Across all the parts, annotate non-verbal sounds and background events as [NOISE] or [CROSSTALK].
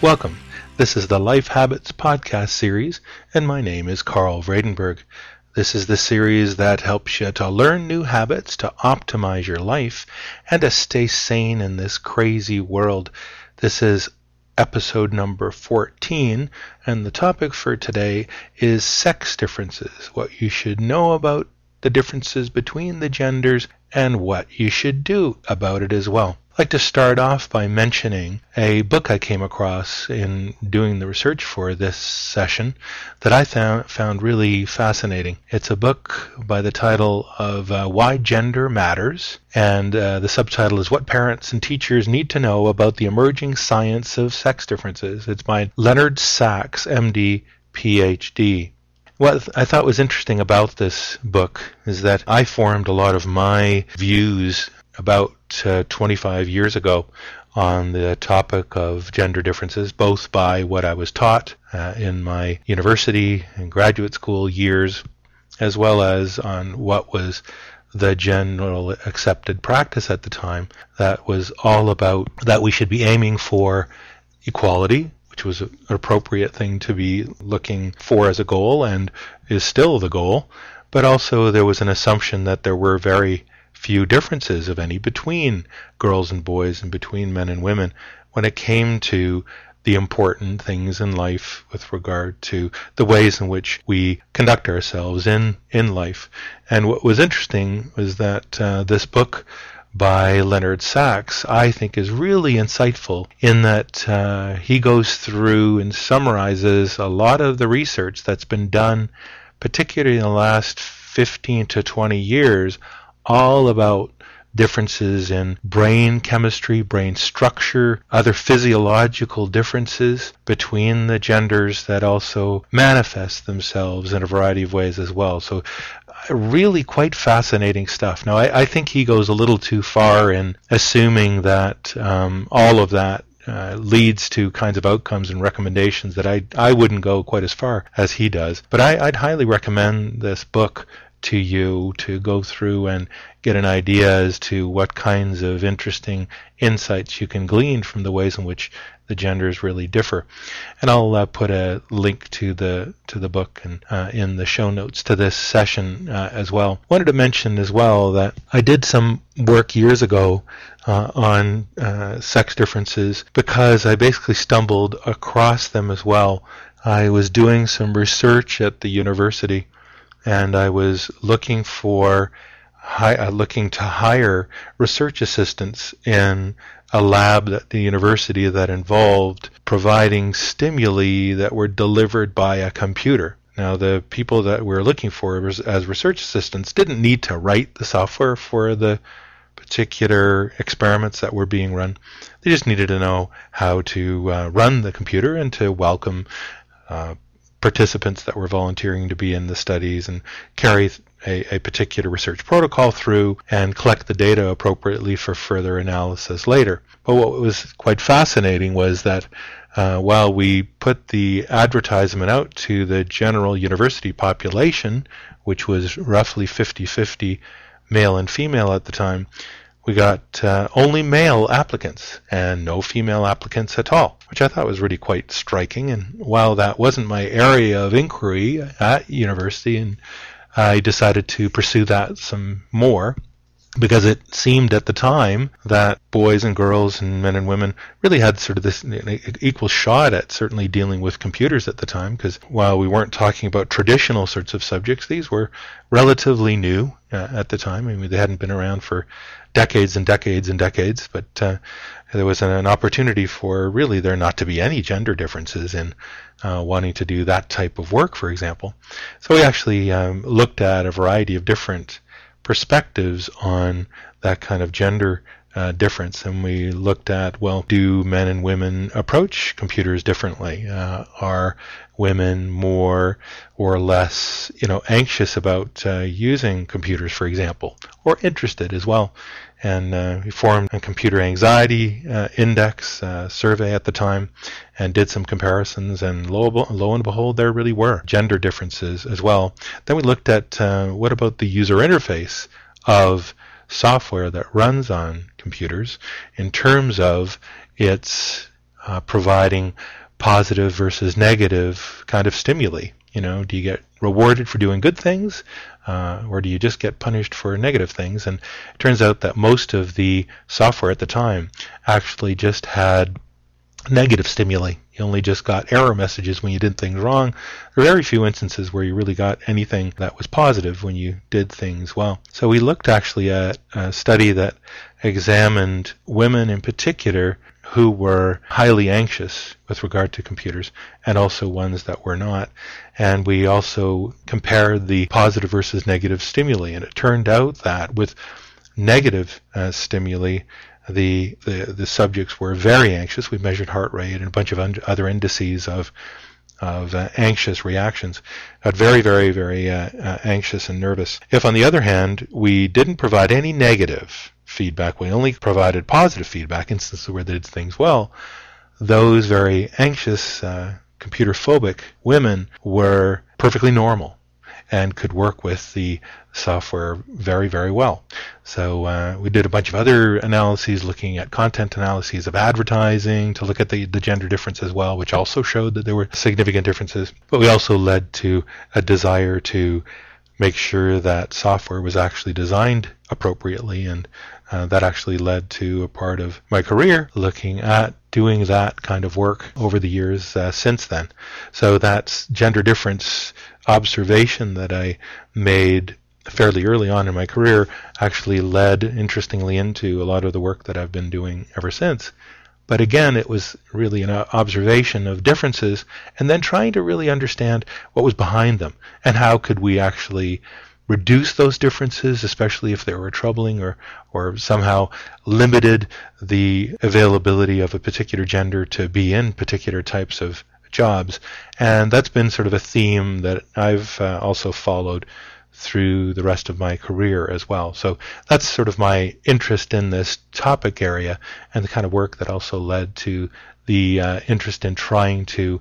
Welcome. This is the Life Habits podcast series, and my name is Carl Vredenberg. This is the series that helps you to learn new habits, to optimize your life, and to stay sane in this crazy world. This is episode number 14, and the topic for today is sex differences, what you should know about the differences between the genders, and what you should do about it as well. I'd like to start off by mentioning a book I came across in doing the research for this session that I found, really fascinating. It's a book by the title of uh, Why Gender Matters, and uh, the subtitle is What Parents and Teachers Need to Know About the Emerging Science of Sex Differences. It's by Leonard Sax, MD, PhD. What I thought was interesting about this book is that I formed a lot of my views about uh, 25 years ago on the topic of gender differences, both by what I was taught uh, in my university and graduate school years, as well as on what was the general accepted practice at the time that was all about that we should be aiming for equality, which was an appropriate thing to be looking for as a goal and is still the goal, but also there was an assumption that there were very few differences, of any, between girls and boys and between men and women when it came to the important things in life with regard to the ways in which we conduct ourselves in, in life. And what was interesting was that uh, this book by Leonard Sax, I think, is really insightful in that uh, he goes through and summarizes a lot of the research that's been done, particularly in the last 15 to 20 years, all about differences in brain chemistry, brain structure, other physiological differences between the genders that also manifest themselves in a variety of ways as well. So, really quite fascinating stuff. Now, I, I think he goes a little too far in assuming that um, all of that uh, leads to kinds of outcomes and recommendations that I I wouldn't go quite as far as he does. But I, would highly recommend this book to you to go through and get an idea as to what kinds of interesting insights you can glean from the ways in which the genders really differ. And I'll uh, put a link to the to the book and uh, in the show notes to this session uh, as well. Wanted to mention as well that I did some work years ago uh, on uh, sex differences because I basically stumbled across them as well. I was doing some research at the university and I was looking for hi, uh, looking to hire research assistants in a lab at the university that involved providing stimuli that were delivered by a computer. Now, the people that we were looking for as research assistants didn't need to write the software for the particular experiments that were being run. They just needed to know how to uh, run the computer and to welcome uh, participants that were volunteering to be in the studies and carry a, a, particular research protocol through and collect the data appropriately for further analysis later. But what was quite fascinating was that uh, while we put the advertisement out to the general university population, which was roughly 50 50 male and female at the time, we got uh, only male applicants and no female applicants at all, which I thought was really quite striking. And while that wasn't my area of inquiry at university, and I decided to pursue that some more because it seemed at the time that boys and girls and men and women really had sort of this equal shot at certainly dealing with computers at the time because while we weren't talking about traditional sorts of subjects these were relatively new uh, at the time. I mean they hadn't been around for decades and decades and decades but uh, there was an, an, opportunity for really there not to be any gender differences in uh, wanting to do that type of work for example. So we actually um, looked at a variety of different perspectives on that kind of gender uh, difference. And we looked at, well, do men and women approach computers differently? Uh, are women more or less, you know, anxious about uh, using computers, for example, or interested as well? And uh, we formed a computer anxiety uh, index uh, survey at the time and did some comparisons. And lo, lo, and behold, there really were gender differences as well. Then we looked at what about the user interface of software that runs on computers in terms of its uh, providing positive versus negative kind of stimuli. You know, do you get rewarded for doing good things, uh, or do you just get punished for negative things? And it turns out that most of the software at the time actually just had negative stimuli. You only just got error messages when you did things wrong. There are very few instances where you really got anything that was positive when you did things well. So we looked actually at a study that examined women in particular who were highly anxious with regard to computers and also ones that were not. And we also compared the positive versus negative stimuli. And it turned out that with negative uh, stimuli, the, the, the subjects were very anxious. We measured heart rate and a bunch of un- other indices of of uh, anxious reactions, got very, very, very uh, uh, anxious and nervous. If, on the other hand, we didn't provide any negative feedback, we only provided positive feedback, instances where they did things well, those very anxious, uh, computer phobic women were perfectly normal and could work with the software very, very well. So uh, we did a bunch of other analyses looking at content analyses of advertising to look at the, the gender difference as well, which also showed that there were significant differences. But we also led to a desire to make sure that software was actually designed appropriately and uh, that actually led to a part of my career looking at doing that kind of work over the years uh, since then. So that's gender difference observation that I made fairly early on in my career actually led interestingly into a lot of the work that I've been doing ever since. But again, it was really an observation of differences and then trying to really understand what was behind them and how could we actually reduce those differences, especially if they were troubling or, or somehow limited the availability of a particular gender to be in particular types of jobs. And that's been sort of a theme that I've uh, also followed through the rest of my career as well. So that's sort of my interest in this topic area and the kind of work that also led to the uh, interest in trying to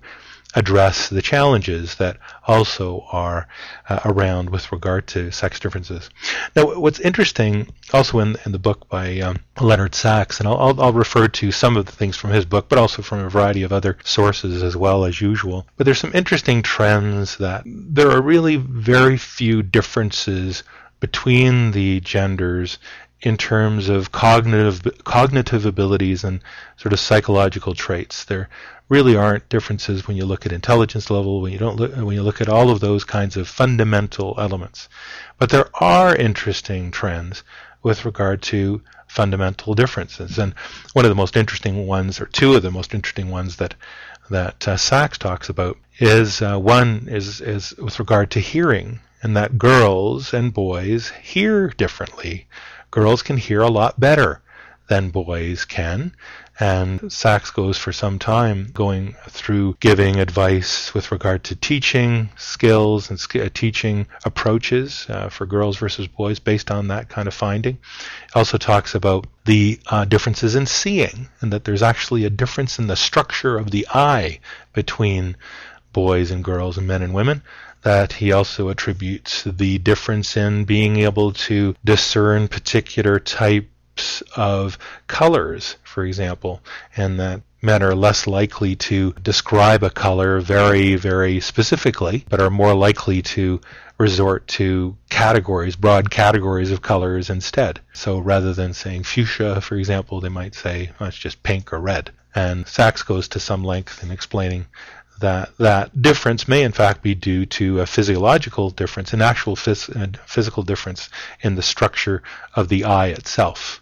address the challenges that also are uh, around with regard to sex differences. Now, what's interesting also in, in the book by um, Leonard Sax, and I'll, I'll, refer to some of the things from his book, but also from a variety of other sources as well as usual. But there's some interesting trends that there are really very few differences between the genders in terms of cognitive cognitive abilities and sort of psychological traits. There really aren't differences when you look at intelligence level, when you don't look, when you look at all of those kinds of fundamental elements. But there are interesting trends with regard to fundamental differences. And one of the most interesting ones, or two of the most interesting ones that that uh, Sax talks about, is uh, one is is with regard to hearing, and that girls and boys hear differently. Girls can hear a lot better than boys can. And Sax goes for some time going through giving advice with regard to teaching skills and sk- uh, teaching approaches uh, for girls versus boys based on that kind of finding. Also talks about the uh, differences in seeing and that there's actually a difference in the structure of the eye between boys and girls and men and women that he also attributes the difference in being able to discern particular type of colors, for example, and that men are less likely to describe a color very, very specifically, but are more likely to resort to categories, broad categories of colors instead. So rather than saying fuchsia, for example, they might say, oh, it's just pink or red. And Sax goes to some length in explaining that that difference may in fact be due to a physiological difference, an actual phys- physical difference in the structure of the eye itself.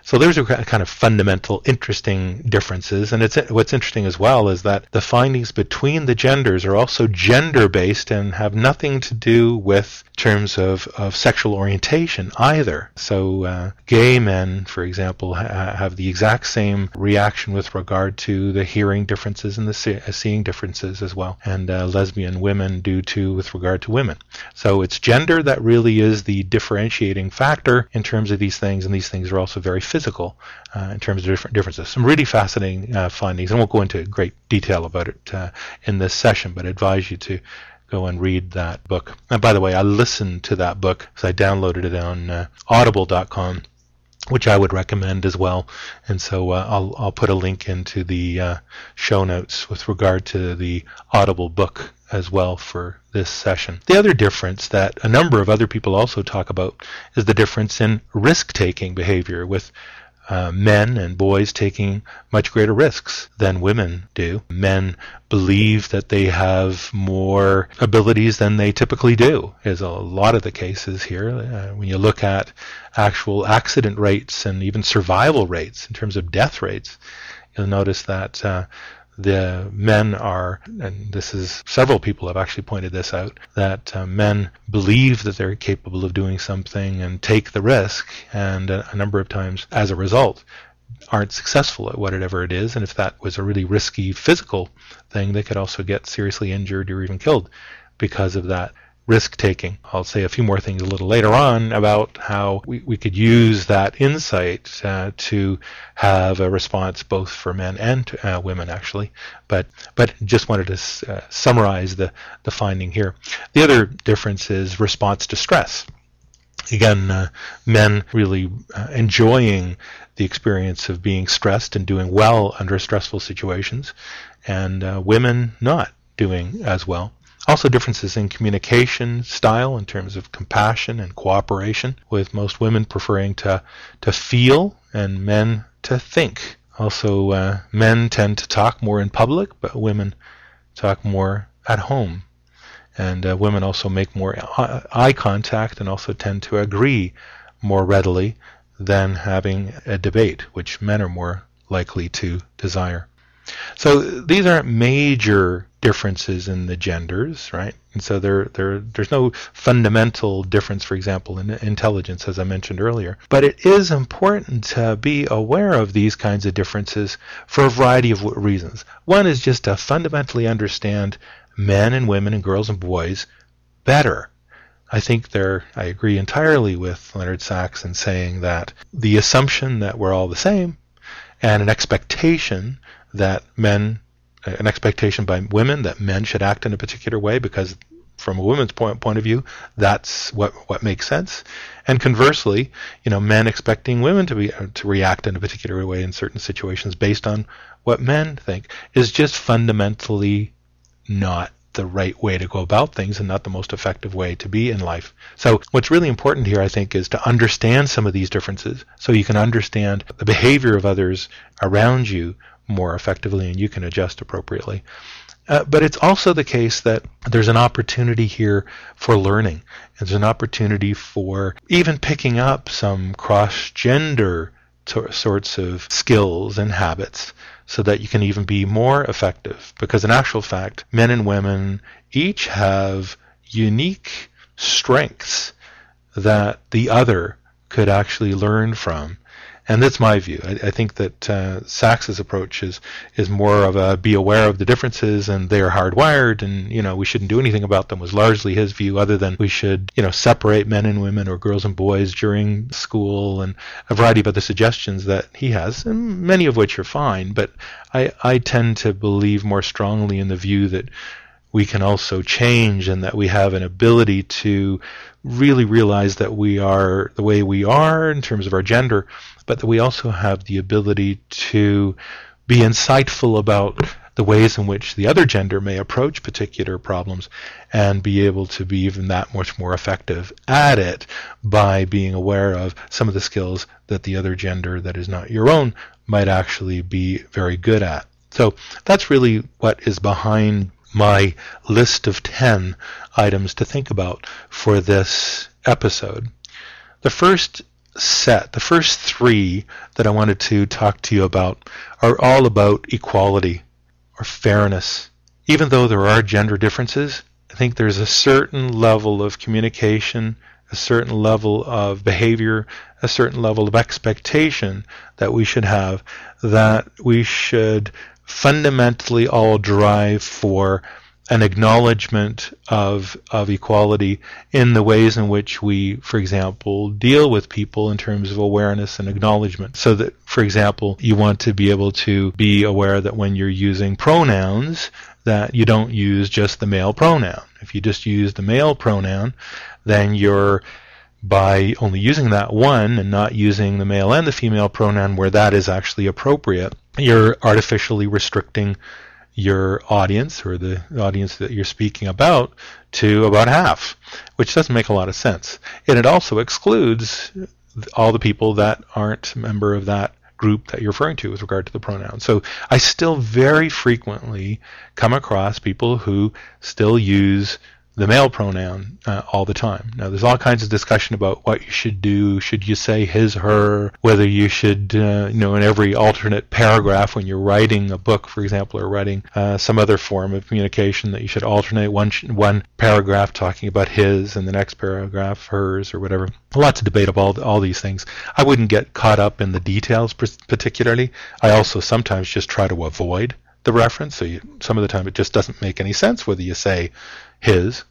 So those are kind of fundamental, interesting differences. And it's what's interesting as well is that the findings between the genders are also gender based and have nothing to do with terms of, of sexual orientation either. So uh, gay men, for example, ha- have the exact same reaction with regard to the hearing differences and the uh, seeing differences as well. And uh, lesbian women do too with regard to women. So it's gender that really is the differentiating factor in terms of these things, and these things are also very physical uh, in terms of different differences. Some really fascinating uh, findings, I won't go into great detail about it uh, in this session, but I advise you to go and read that book. And by the way, I listened to that book because I downloaded it on audible.com. which I would recommend as well. And so uh, I'll I'll put a link into the uh, show notes with regard to the Audible book as well for this session. The other difference that a number of other people also talk about is the difference in risk-taking behavior with uh, men and boys taking much greater risks than women do. Men believe that they have more abilities than they typically do, is a lot of the cases here. Uh, when you look at actual accident rates and even survival rates in terms of death rates, you'll notice that uh, the men are, and this is several people have actually pointed this out, that uh, men believe that they're capable of doing something and take the risk, and a, a number of times, as a result, aren't successful at whatever it is. And if that was a really risky physical thing, they could also get seriously injured or even killed because of that risk taking. I'll say a few more things a little later on about how we, we could use that insight uh, to have a response both for men and uh, women actually. But but just wanted to uh, summarize the, the finding here. The other difference is response to stress. Again, uh, men really uh, enjoying the experience of being stressed and doing well under stressful situations, and uh, women not doing as well. Also differences in communication style in terms of compassion and cooperation, with most women preferring to, to feel and men to think. Also, uh, men tend to talk more in public, but women talk more at home. And uh, women also make more eye contact and also tend to agree more readily than having a debate, which men are more likely to desire. So these aren't major differences in the genders, right? And so there, there, there's no fundamental difference, for example, in intelligence, as I mentioned earlier. But it is important to be aware of these kinds of differences for a variety of reasons. One is just to fundamentally understand men and women and girls and boys better. I think there, I agree entirely with Leonard Sax in saying that the assumption that we're all the same and an expectation that men, an expectation by women that men should act in a particular way because from a woman's point, point of view, that's what, what makes sense. And conversely, you know, men expecting women to be to react in a particular way in certain situations based on what men think is just fundamentally not the right way to go about things and not the most effective way to be in life. So what's really important here, I think, is to understand some of these differences so you can understand the behavior of others around you more effectively and you can adjust appropriately. Uh, but it's also the case that there's an opportunity here for learning. There's an opportunity for even picking up some cross-gender t- sorts of skills and habits so that you can even be more effective. Because in actual fact, men and women each have unique strengths that the other could actually learn from and that's my view. I, I think that uh, Sax's approach is is more of a be aware of the differences and they are hardwired, and you know we shouldn't do anything about them. Was largely his view, other than we should you know separate men and women or girls and boys during school, and a variety of other suggestions that he has, and many of which are fine. But I I tend to believe more strongly in the view that we can also change and that we have an ability to really realize that we are the way we are in terms of our gender, but that we also have the ability to be insightful about the ways in which the other gender may approach particular problems and be able to be even that much more effective at it by being aware of some of the skills that the other gender that is not your own might actually be very good at. So that's really what is behind my list of 10 items to think about for this episode. The first set, the first three that I wanted to talk to you about are all about equality or fairness. Even though there are gender differences, I think there's a certain level of communication, a certain level of behavior, a certain level of expectation that we should have that we should fundamentally all drive for an acknowledgement of of equality in the ways in which we, for example, deal with people in terms of awareness and acknowledgement. So that, for example, you want to be able to be aware that when you're using pronouns, that you don't use just the male pronoun. If you just use the male pronoun, then you're by only using that one and not using the male and the female pronoun where that is actually appropriate, you're artificially restricting your audience or the audience that you're speaking about to about half, which doesn't make a lot of sense. And it also excludes all the people that aren't a member of that group that you're referring to with regard to the pronoun. So I still very frequently come across people who still use the male pronoun uh, all the time. Now, there's all kinds of discussion about what you should do. Should you say his, her? Whether you should, uh, you know, in every alternate paragraph when you're writing a book, for example, or writing uh, some other form of communication, that you should alternate one one paragraph talking about his and the next paragraph hers or whatever. Lots of debate about all all these things. I wouldn't get caught up in the details particularly. I also sometimes just try to avoid the reference. So you, some of the time it just doesn't make any sense whether you say his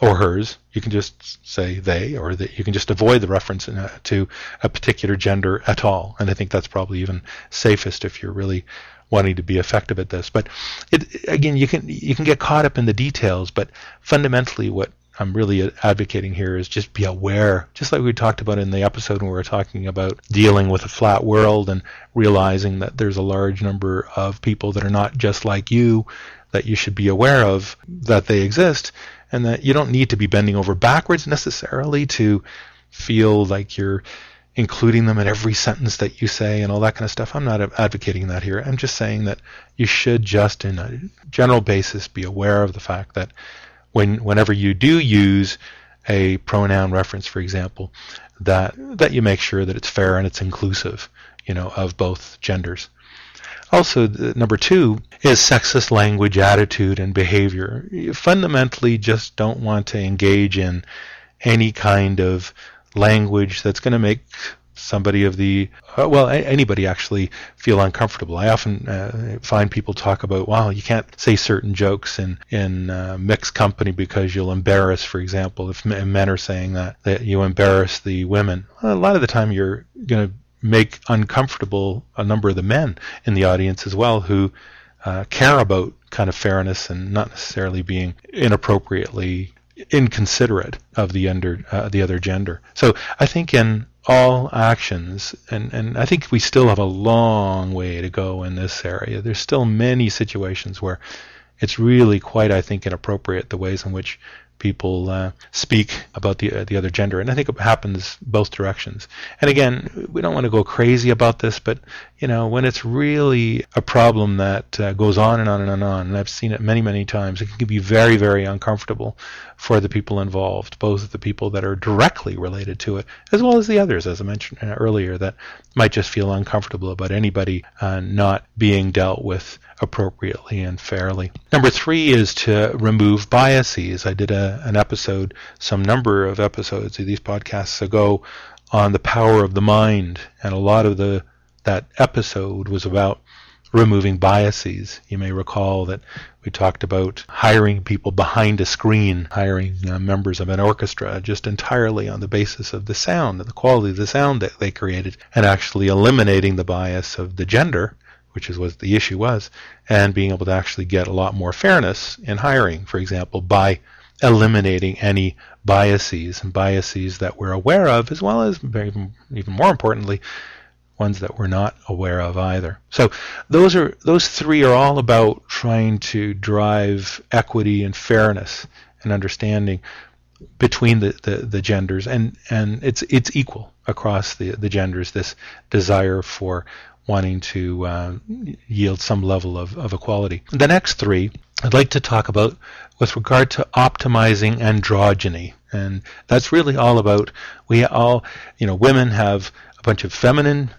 or hers. You can just say they, or that you can just avoid the reference a, to a particular gender at all. And I think that's probably even safest if you're really wanting to be effective at this. But it, again, you can you can get caught up in the details. But fundamentally, what I'm really advocating here is just be aware, just like we talked about in the episode when we were talking about dealing with a flat world and realizing that there's a large number of people that are not just like you that you should be aware of that they exist and that you don't need to be bending over backwards necessarily to feel like you're including them in every sentence that you say and all that kind of stuff. I'm not advocating that here. I'm just saying that you should just, in a general basis, be aware of the fact that when whenever you do use a pronoun reference, for example, that that you make sure that it's fair and it's inclusive, you know, of both genders. Also, number two is sexist language, attitude, and behavior. You fundamentally just don't want to engage in any kind of language that's going to make somebody of the uh, well anybody actually feel uncomfortable i often uh, find people talk about well you can't say certain jokes in in uh, mixed company because you'll embarrass for example if men are saying that that you embarrass the women a lot of the time you're going to make uncomfortable a number of the men in the audience as well who uh, care about kind of fairness and not necessarily being inappropriately inconsiderate of the under uh, the other gender. So I think in all actions, and, and I think we still have a long way to go in this area. There's still many situations where it's really quite, I think, inappropriate the ways in which people uh, speak about the uh, the other gender, and I think it happens both directions. And again, we don't want to go crazy about this, but you know, when it's really a problem that uh, goes on and on and on and on, and I've seen it many many times, it can be very very uncomfortable for the people involved, both the people that are directly related to it, as well as the others, as I mentioned uh, earlier, that might just feel uncomfortable about anybody uh, not being dealt with appropriately and fairly. Number three is to remove biases. I did a, an episode, some number of episodes of these podcasts ago, on the power of the mind, and a lot of the that episode was about removing biases. You may recall that we talked about hiring people behind a screen, hiring uh, members of an orchestra just entirely on the basis of the sound and the quality of the sound that they created, and actually eliminating the bias of the gender which is what the issue was, and being able to actually get a lot more fairness in hiring, for example, by eliminating any biases and biases that we're aware of, as well as even more importantly, ones that we're not aware of either. So those are those three are all about trying to drive equity and fairness and understanding between the, the, the genders and, and it's it's equal across the, the genders this desire for wanting to uh, yield some level of, of equality. The next three I'd like to talk about with regard to optimizing androgyny. And that's really all about we all, you know, women have a bunch of feminine,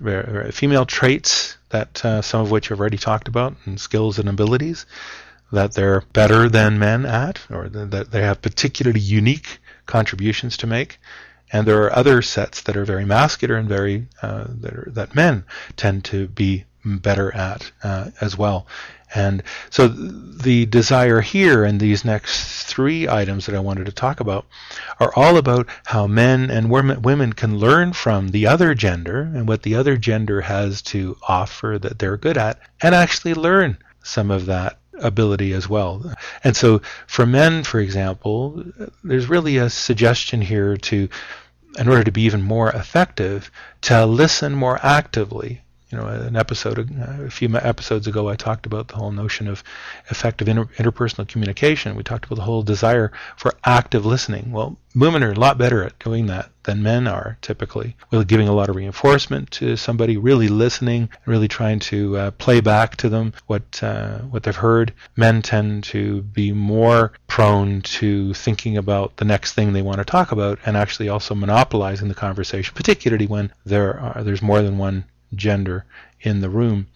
female traits that uh, some of which I've already talked about, and skills and abilities that they're better than men at, or that they have particularly unique contributions to make. And there are other sets that are very muscular and very uh, that, are, that men tend to be better at uh, as well. And so the desire here in these next three items that I wanted to talk about are all about how men and women can learn from the other gender and what the other gender has to offer that they're good at and actually learn some of that ability as well. And so for men, for example, there's really a suggestion here to in order to be even more effective, to listen more actively you know, an episode, uh, a few episodes ago, I talked about the whole notion of effective inter- interpersonal communication. We talked about the whole desire for active listening. Well, women are a lot better at doing that than men are typically. We're giving a lot of reinforcement to somebody, really listening, really trying to uh, play back to them what uh, what they've heard. Men tend to be more prone to thinking about the next thing they want to talk about, and actually also monopolizing the conversation, particularly when there are there's more than one gender in the room.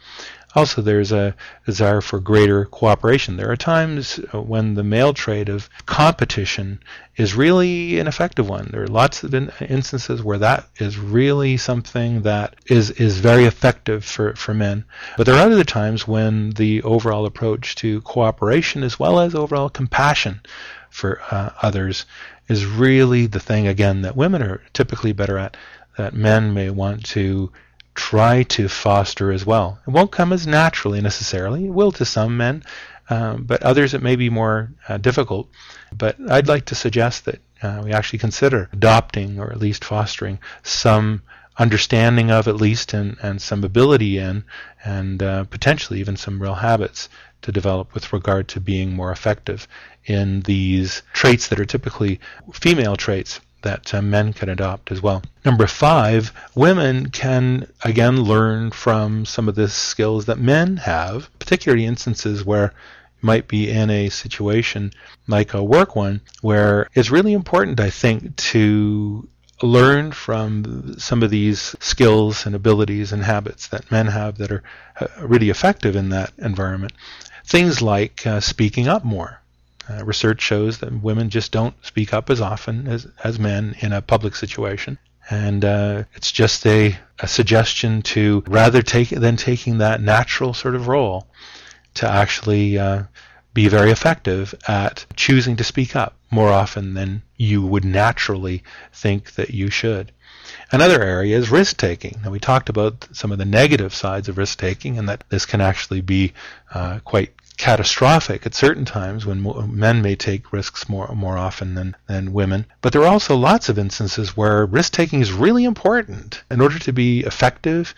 Also, there's a desire for greater cooperation. There are times when the male trait of competition is really an effective one. There are lots of instances where that is really something that is, is very effective for, for men. But there are other times when the overall approach to cooperation as well as overall compassion for uh, others is really the thing, again, that women are typically better at, that men may want to try to foster as well. It won't come as naturally necessarily. It will to some men, um, but others it may be more uh, difficult. But I'd like to suggest that uh, we actually consider adopting or at least fostering some understanding of at least and, and some ability in and uh, potentially even some real habits to develop with regard to being more effective in these traits that are typically female traits that uh, men can adopt as well. Number five, women can again learn from some of the skills that men have, particularly instances where might be in a situation like a work one where it's really important, I think, to learn from some of these skills and abilities and habits that men have that are uh, really effective in that environment. Things like uh, speaking up more. Uh, research shows that women just don't speak up as often as, as men in a public situation. And uh, it's just a, a suggestion to rather take than taking that natural sort of role to actually uh, be very effective at choosing to speak up more often than you would naturally think that you should. Another area is risk taking. Now, we talked about some of the negative sides of risk taking and that this can actually be uh, quite catastrophic at certain times when men may take risks more more often than, than women. But there are also lots of instances where risk taking is really important in order to be effective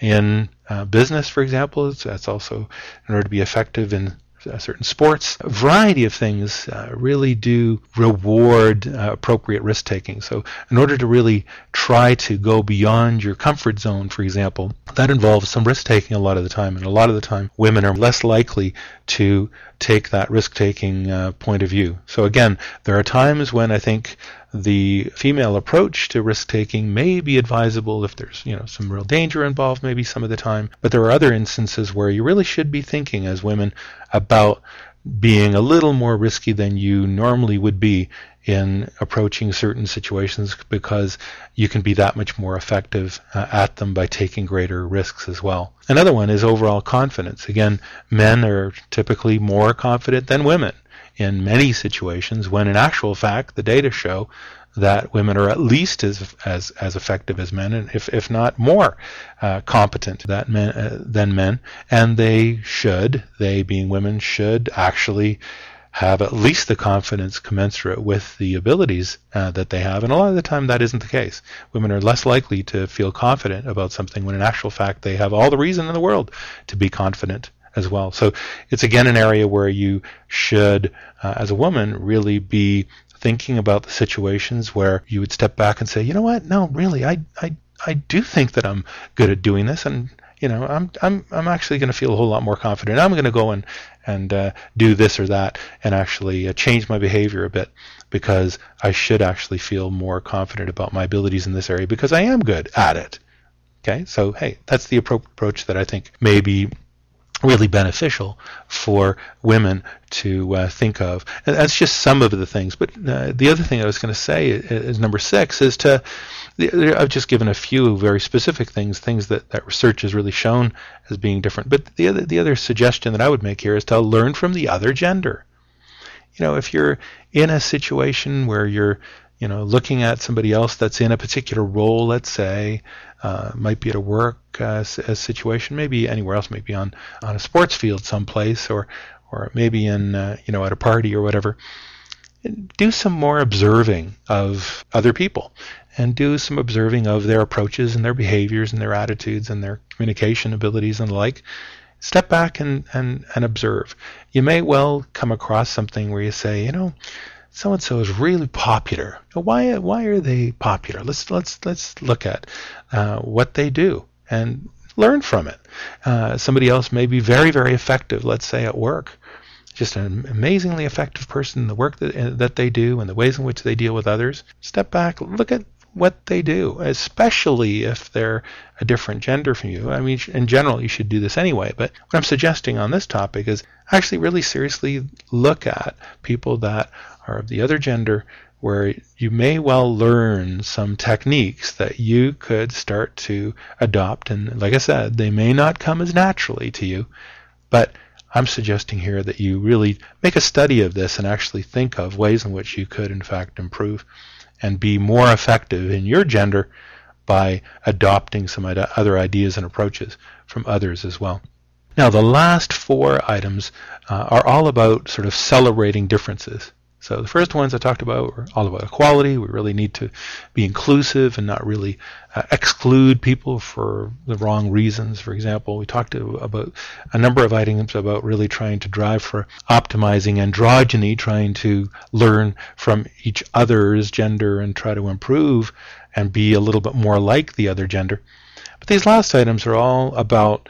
in uh, business, for example. That's also in order to be effective in uh, certain sports. A variety of things uh, really do reward uh, appropriate risk taking. So, in order to really try to go beyond your comfort zone, for example, that involves some risk taking a lot of the time. And a lot of the time, women are less likely to take that risk taking uh, point of view. So, again, there are times when I think the female approach to risk taking may be advisable if there's you know some real danger involved maybe some of the time but there are other instances where you really should be thinking as women about being a little more risky than you normally would be in approaching certain situations because you can be that much more effective uh, at them by taking greater risks as well. Another one is overall confidence. Again, men are typically more confident than women in many situations when in actual fact the data show that women are at least as as, as effective as men, and if, if not more uh, competent that men, uh, than men, and they should, they being women, should actually have at least the confidence commensurate with the abilities uh, that they have. And a lot of the time that isn't the case. Women are less likely to feel confident about something when in actual fact they have all the reason in the world to be confident as well. So it's again an area where you should, uh, as a woman, really be thinking about the situations where you would step back and say, you know what? No, really, I, I, I do think that I'm good at doing this, and you know, I'm, I'm, I'm actually going to feel a whole lot more confident. I'm going to go and and uh, do this or that, and actually uh, change my behavior a bit because I should actually feel more confident about my abilities in this area because I am good at it. Okay, so hey, that's the approach that I think may be really beneficial for women to uh, think of. And that's just some of the things. But uh, the other thing I was going to say is, number six is to. I've just given a few very specific things, things that, that research has really shown as being different. But the other the other suggestion that I would make here is to learn from the other gender. You know, if you're in a situation where you're you know, looking at somebody else that's in a particular role, let's say, uh, might be at a work uh, a situation, maybe anywhere else, maybe on, on a sports field someplace, or or maybe in uh, you know at a party or whatever. do some more observing of other people and do some observing of their approaches and their behaviors and their attitudes and their communication abilities and the like. Step back and, and, and observe. You may well come across something where you say, you know, so and so is really popular. Why why are they popular? Let's let's let's look at uh, what they do and learn from it. Uh, somebody else may be very very effective. Let's say at work, just an amazingly effective person in the work that that they do and the ways in which they deal with others. Step back, look at what they do, especially if they're a different gender from you. I mean, in general, you should do this anyway, but what I'm suggesting on this topic is actually really seriously look at people that are of the other gender where you may well learn some techniques that you could start to adopt. And like I said, they may not come as naturally to you, but I'm suggesting here that you really make a study of this and actually think of ways in which you could, in fact, improve and be more effective in your gender by adopting some other ideas and approaches from others as well. Now, the last four items uh, are all about sort of celebrating differences. So the first ones I talked about were all about equality. We really need to be inclusive and not really uh, exclude people for the wrong reasons. For example, we talked about a number of items about really trying to drive for optimizing androgyny, trying to learn from each other's gender and try to improve and be a little bit more like the other gender. But these last items are all about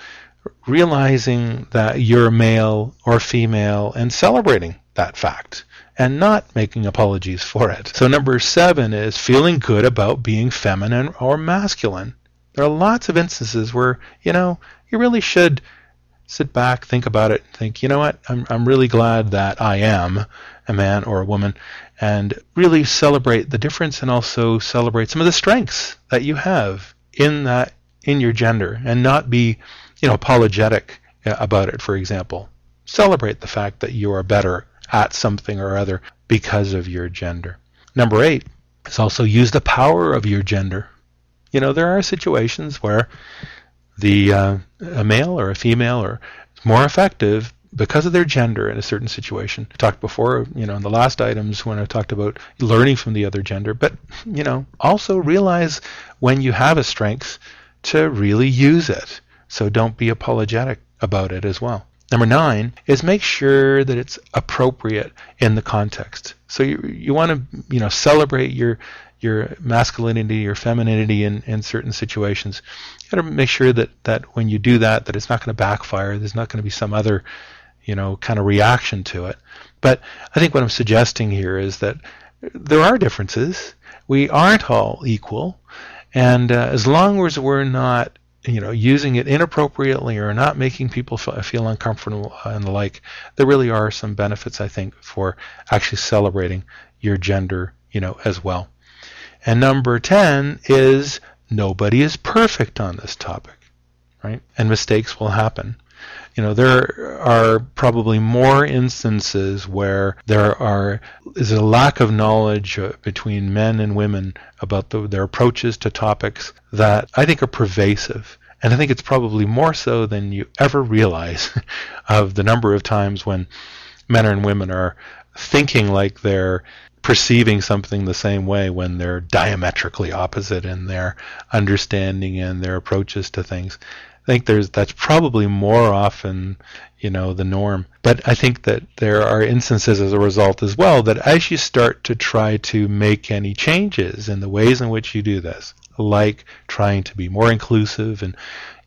realizing that you're male or female and celebrating that fact and not making apologies for it. So, number seven is feeling good about being feminine or masculine. There are lots of instances where, you know, you really should sit back, think about it, and think, you know what, I'm, I'm really glad that I am a man or a woman, and really celebrate the difference and also celebrate some of the strengths that you have in that in your gender and not be, you know, apologetic uh, about it, for example. Celebrate the fact that you are better at something or other because of your gender. Number eight is also use the power of your gender. You know, there are situations where the uh, a male or a female are more effective because of their gender in a certain situation. I talked before, you know, in the last items when I talked about learning from the other gender, but you know, also realize when you have a strength to really use it. So don't be apologetic about it as well. Number nine is make sure that it's appropriate in the context. So you you want to you know celebrate your your masculinity, your femininity in, in certain situations. You got to make sure that, that when you do that, that it's not going to backfire. There's not going to be some other, you know, kind of reaction to it. But I think what I'm suggesting here is that there are differences. We aren't all equal, and uh, as long as we're not you know, using it inappropriately or not making people feel uncomfortable uh, and the like, there really are some benefits, I think, for actually celebrating your gender, you know, as well. And number 10 is nobody is perfect on this topic, right? And mistakes will happen. You know, there are probably more instances where there are is a lack of knowledge uh, between men and women about the, their approaches to topics that I think are pervasive. And I think it's probably more so than you ever realize [LAUGHS] of the number of times when men and women are thinking like they're perceiving something the same way when they're diametrically opposite in their understanding and their approaches to things. I think there's that's probably more often, you know, the norm. But I think that there are instances as a result as well that as you start to try to make any changes in the ways in which you do this, like trying to be more inclusive and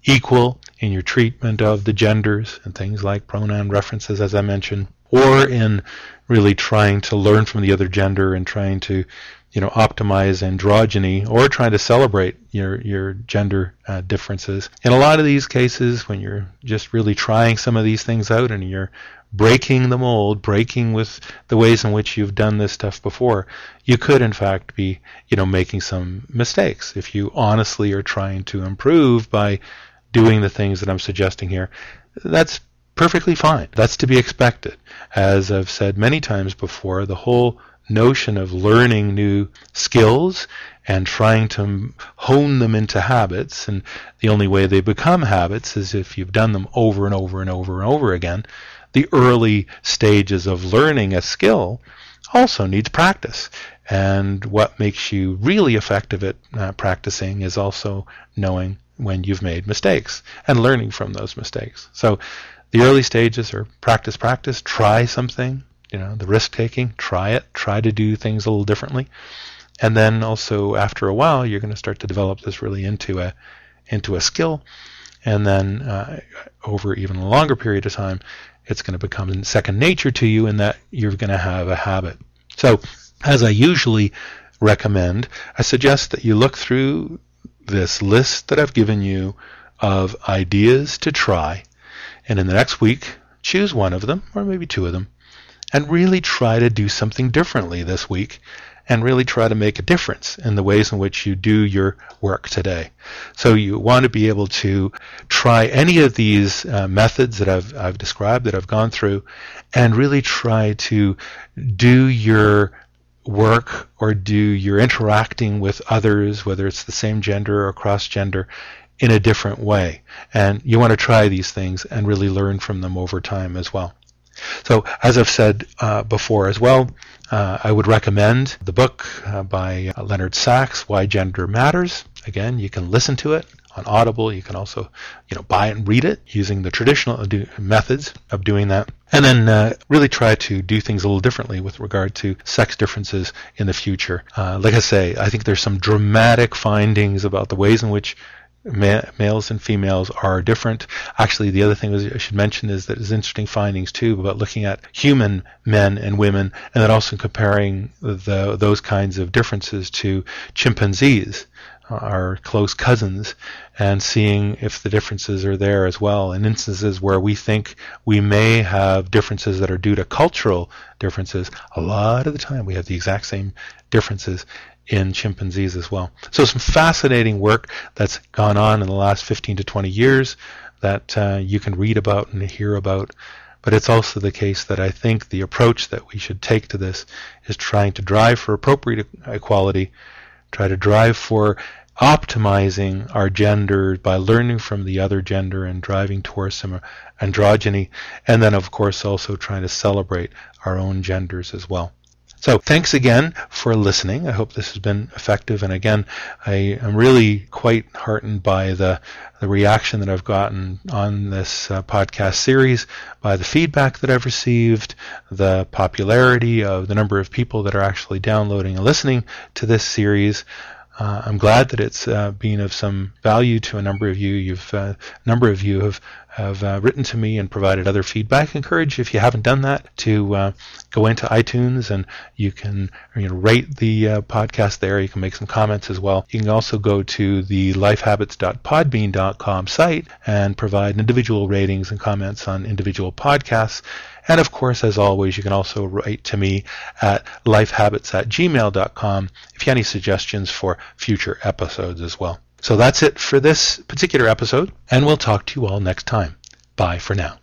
equal in your treatment of the genders and things like pronoun references, as I mentioned, or in really trying to learn from the other gender and trying to you know, optimize androgyny or trying to celebrate your your gender uh, differences. In a lot of these cases, when you're just really trying some of these things out and you're breaking the mold, breaking with the ways in which you've done this stuff before, you could in fact be, you know, making some mistakes if you honestly are trying to improve by doing the things that I'm suggesting here. That's perfectly fine. That's to be expected. As I've said many times before, the whole notion of learning new skills and trying to hone them into habits. And the only way they become habits is if you've done them over and over and over and over again. The early stages of learning a skill also needs practice. And what makes you really effective at uh, practicing is also knowing when you've made mistakes and learning from those mistakes. So the early stages are practice, practice, try something, you know, the risk taking, try it, try to do things a little differently. And then also after a while, you're going to start to develop this really into a into a skill. And then uh, over even a longer period of time, it's going to become second nature to you in that you're going to have a habit. So, as I usually recommend, I suggest that you look through this list that I've given you of ideas to try, and in the next week, choose one of them, or maybe two of them, and really try to do something differently this week and really try to make a difference in the ways in which you do your work today. So you want to be able to try any of these uh, methods that I've, I've described, that I've gone through, and really try to do your work or do your interacting with others, whether it's the same gender or cross gender, in a different way. And you want to try these things and really learn from them over time as well. So, as I've said uh, before as well, uh, I would recommend the book uh, by uh, Leonard Sax, Why Gender Matters. Again, you can listen to it on Audible. You can also, you know, buy and read it using the traditional do- methods of doing that. And then uh, really try to do things a little differently with regard to sex differences in the future. Uh, like I say, I think there's some dramatic findings about the ways in which ma- males and females are different. Actually, the other thing I should mention is that there's interesting findings too about looking at human men and women, and then also comparing the, those kinds of differences to chimpanzees uh, our close cousins and seeing if the differences are there as well. In instances where we think we may have differences that are due to cultural differences, a lot of the time we have the exact same differences in chimpanzees as well. So some fascinating work that's gone on in the last 15 to 20 years that uh, you can read about and hear about. But it's also the case that I think the approach that we should take to this is trying to drive for appropriate equality, try to drive for optimizing our gender by learning from the other gender and driving towards some androgyny, and then of course also trying to celebrate our own genders as well. So thanks again for listening. I hope this has been effective. And again, I am really quite heartened by the, the reaction that I've gotten on this uh, podcast series, by the feedback that I've received, the popularity of the number of people that are actually downloading and listening to this series. Uh, I'm glad that it's uh, been of some value to a number of you. You've uh, a number of you have have uh, written to me and provided other feedback. I encourage if you haven't done that to uh, go into iTunes and you can you know rate the uh, podcast there. You can make some comments as well. You can also go to the lifehabits.podbean.com site and provide individual ratings and comments on individual podcasts. And of course, as always, you can also write to me at lifehabits at gmail.com if you have any suggestions for future episodes as well. So that's it for this particular episode, and we'll talk to you all next time. Bye for now.